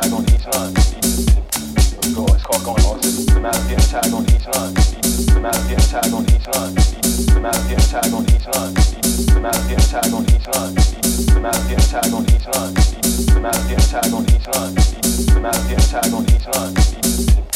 tag on each line. It's called going off. The matter of getting tagged on each line. The matter of getting tagged on each line. The matter of getting tagged on each line. The matter of getting tagged on each line. The matter of getting tagged on each line. The matter of getting tagged on each line. The matter of getting tagged on each line.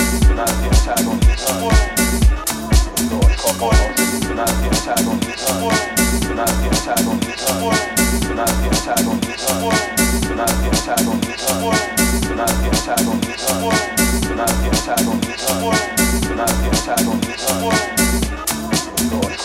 Tonight, the attack on this. Tonight, the attack on this. Lord,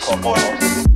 come on.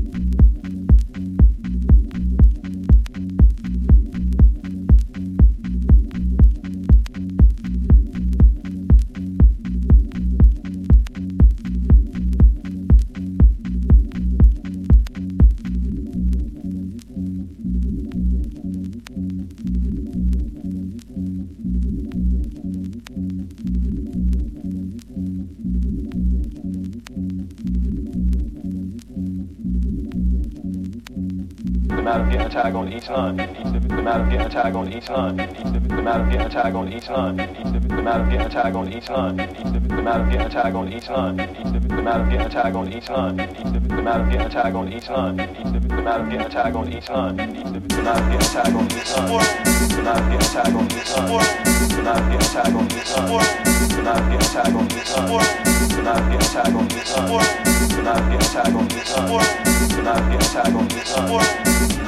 tag on each line, and each the amount of getting a tag on each line, and each the amount of getting a tag on each line, and each the amount of getting a tag on each line, and each the amount of getting a tag on each line, and each the amount of getting a tag on each line, and each the amount of getting a tag on each line, and each the amount of getting a tag on each line, and each the amount of getting a tag on each line, the amount of getting a tag on each line, the amount of getting a tag on each line, the amount of getting a tag on each line, the amount of getting a tag on each line, the amount of getting a tag on each line, the amount of getting a tag on each line, the amount of getting a tag on each line.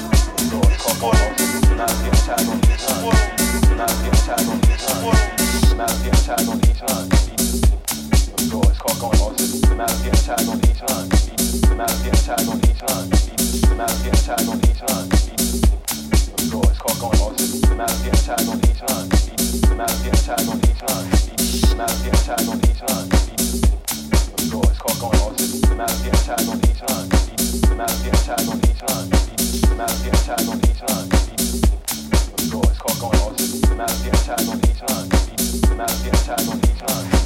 On. Each time. The matter of the attack on each time. On. The man of the attack on each line. The man of the attack on each time.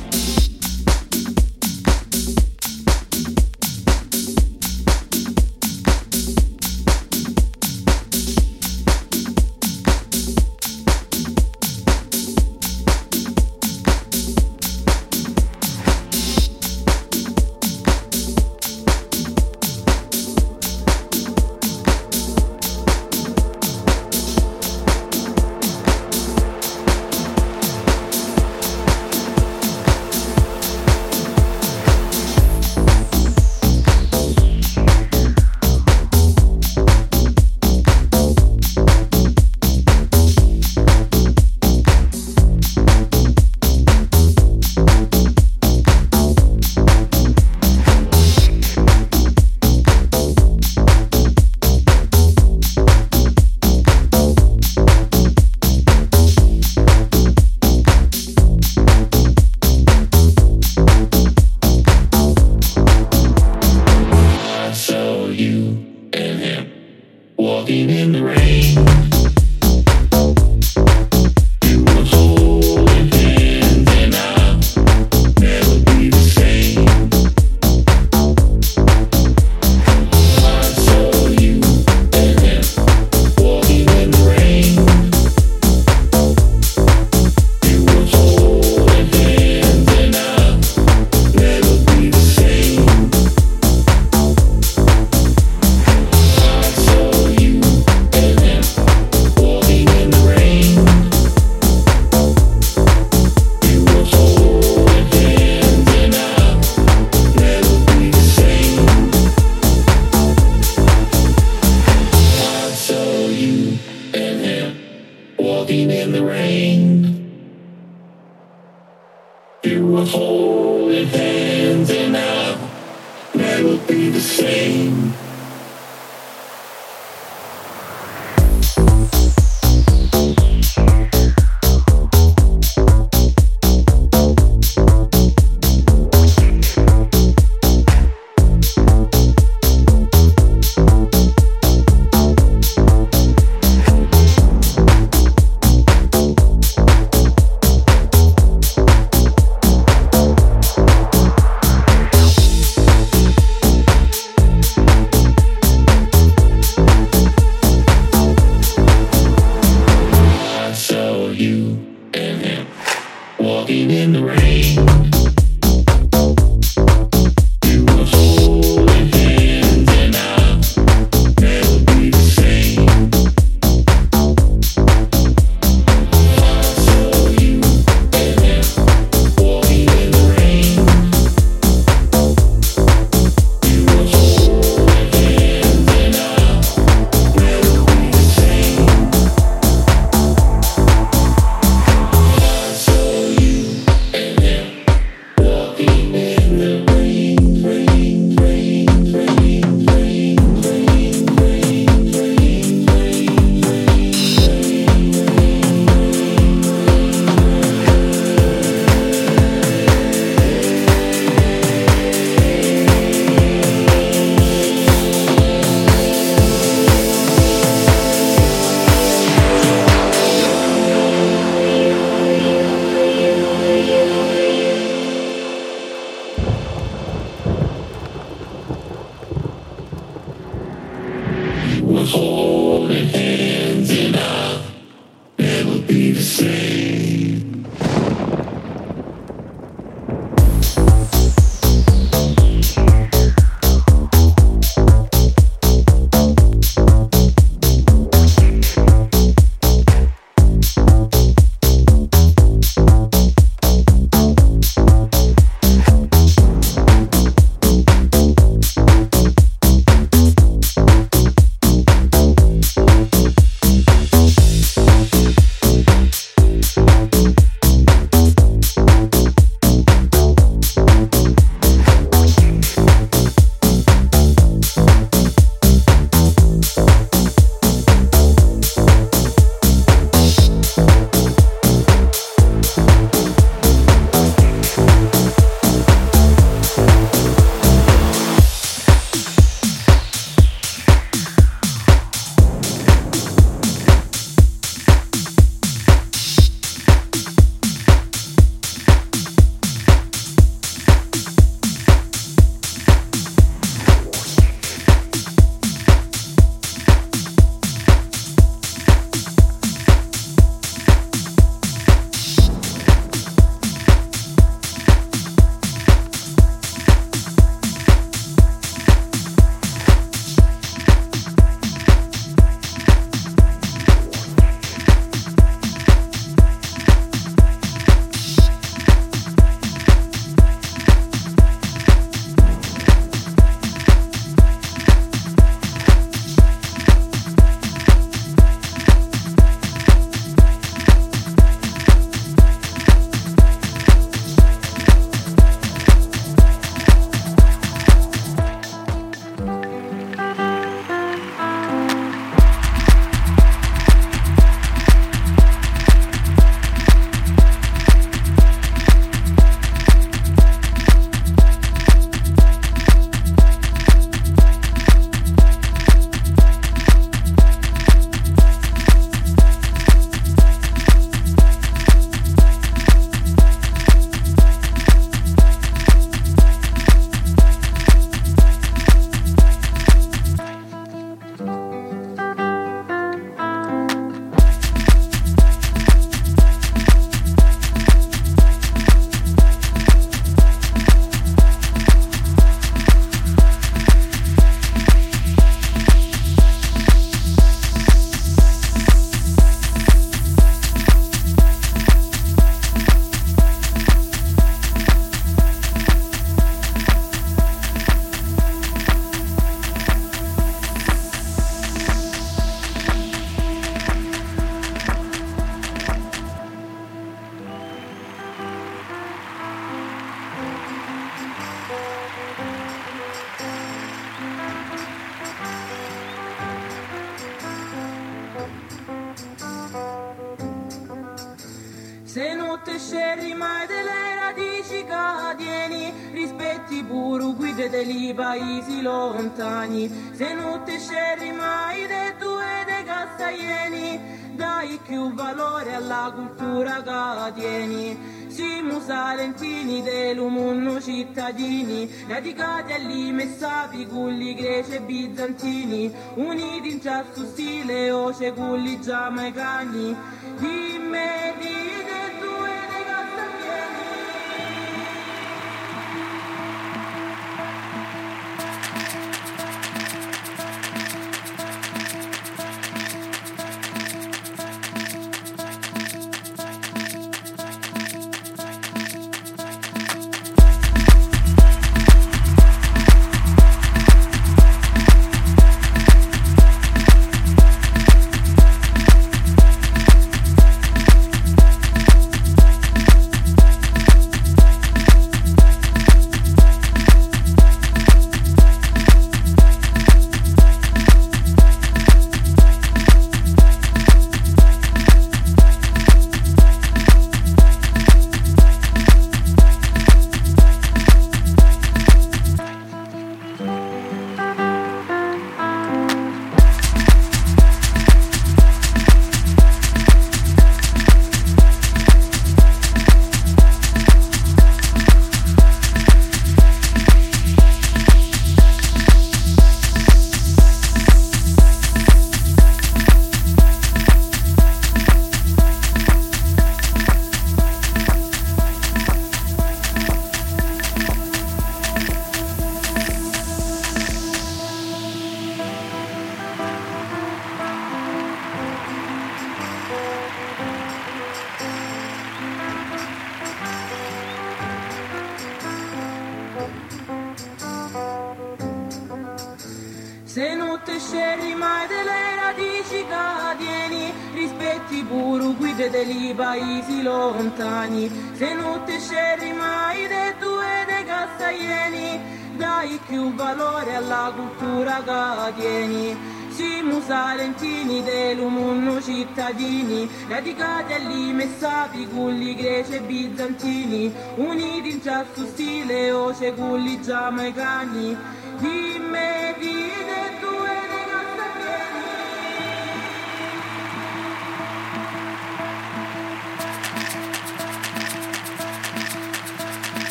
sottile o se gulli già cani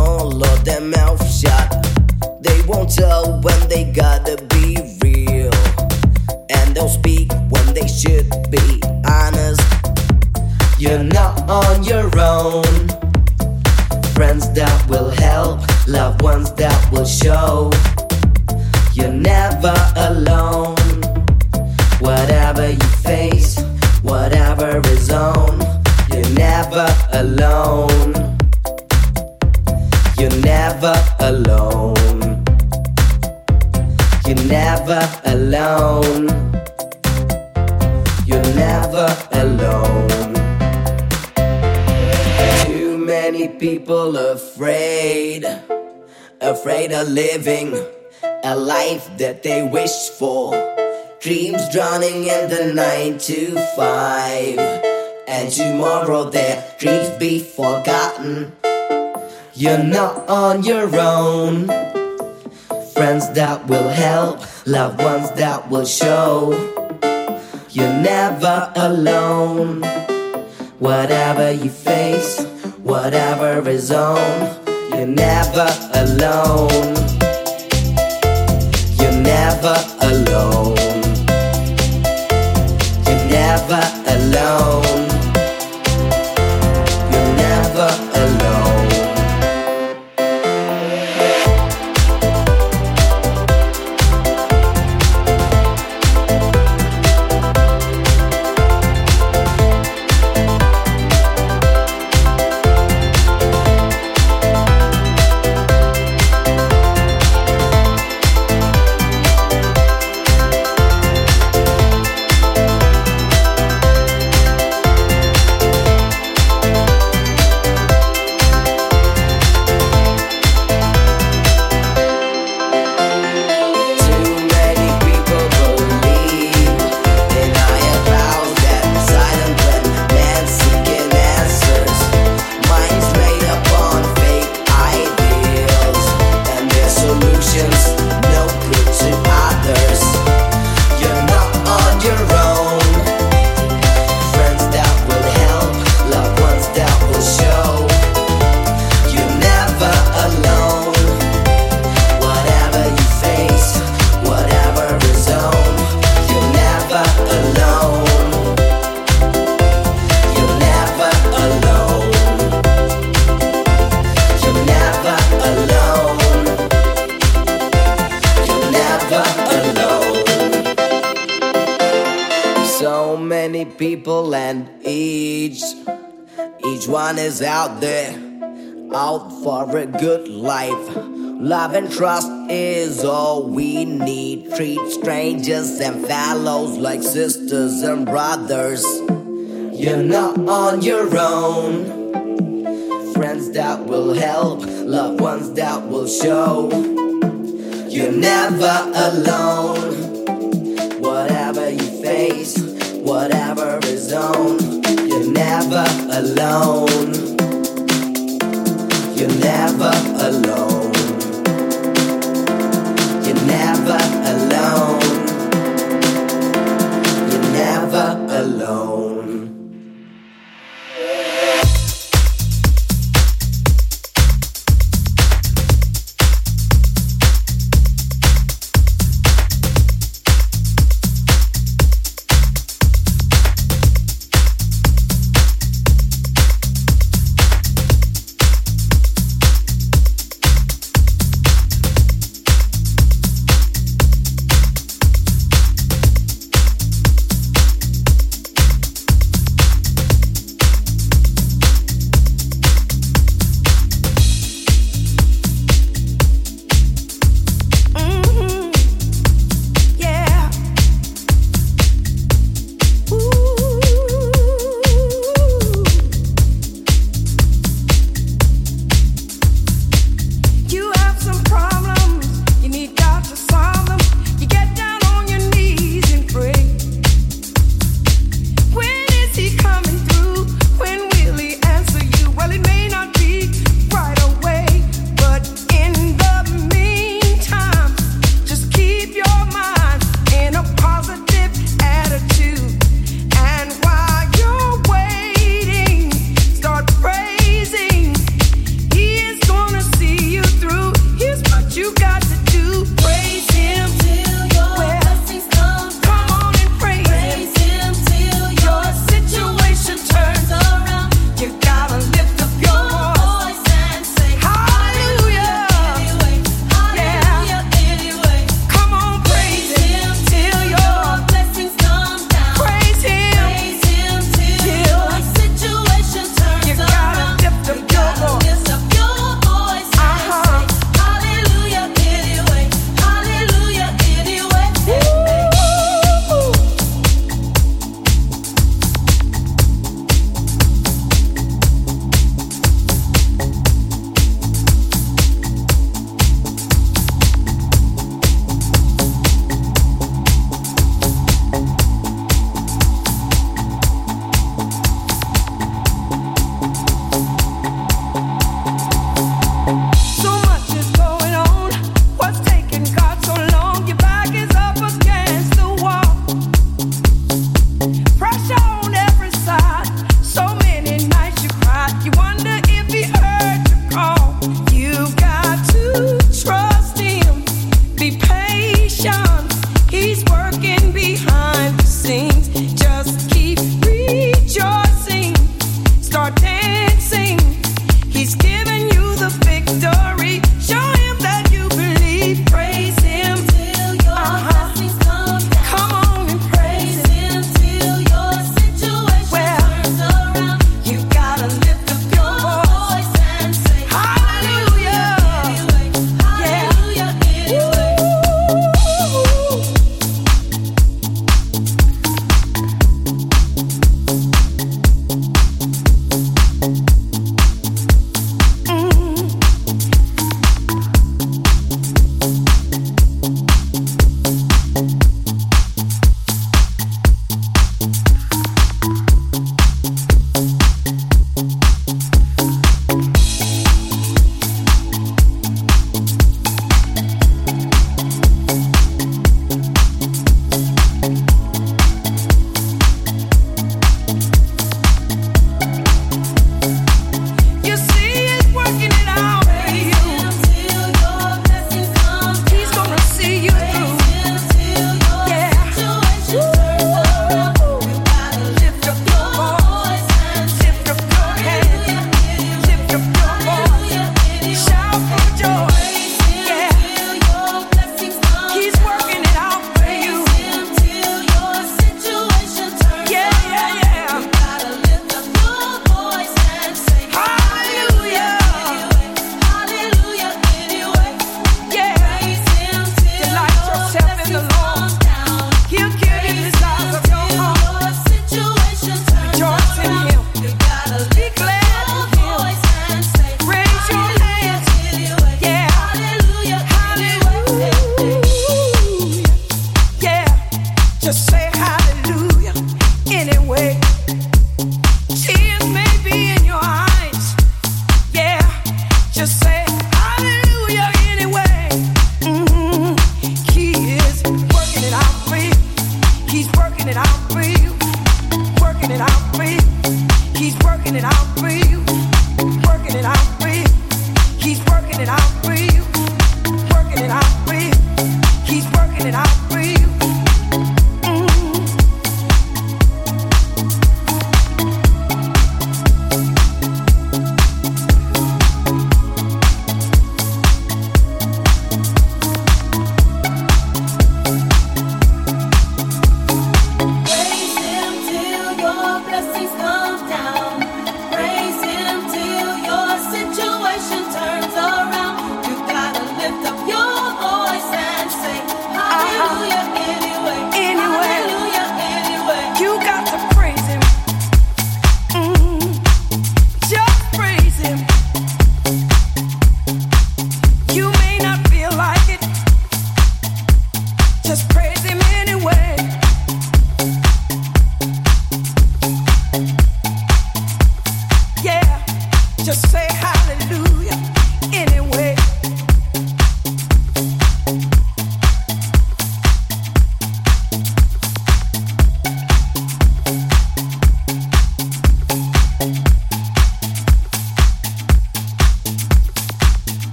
all of their mouth shut. They won't tell when they gotta be real, and they'll speak when they should be honest. You're not on your own. Friends that will help, loved ones that will show. You're never alone. Whatever you face, whatever is on, you're never alone. You're never alone. You're never alone. You're never alone. Too many people afraid, afraid of living a life that they wish for. Dreams drowning in the nine to five. And tomorrow their dreams be forgotten. You're not on your own. Friends that will help, loved ones that will show. You're never alone. Whatever you face, whatever is on, you're never alone. You're never alone. You're never alone. Love and trust is all we need. Treat strangers and fellows like sisters and brothers. You're not on your own. Friends that will help, loved ones that will show. You're never alone. Whatever you face, whatever is on, you're never alone. You're never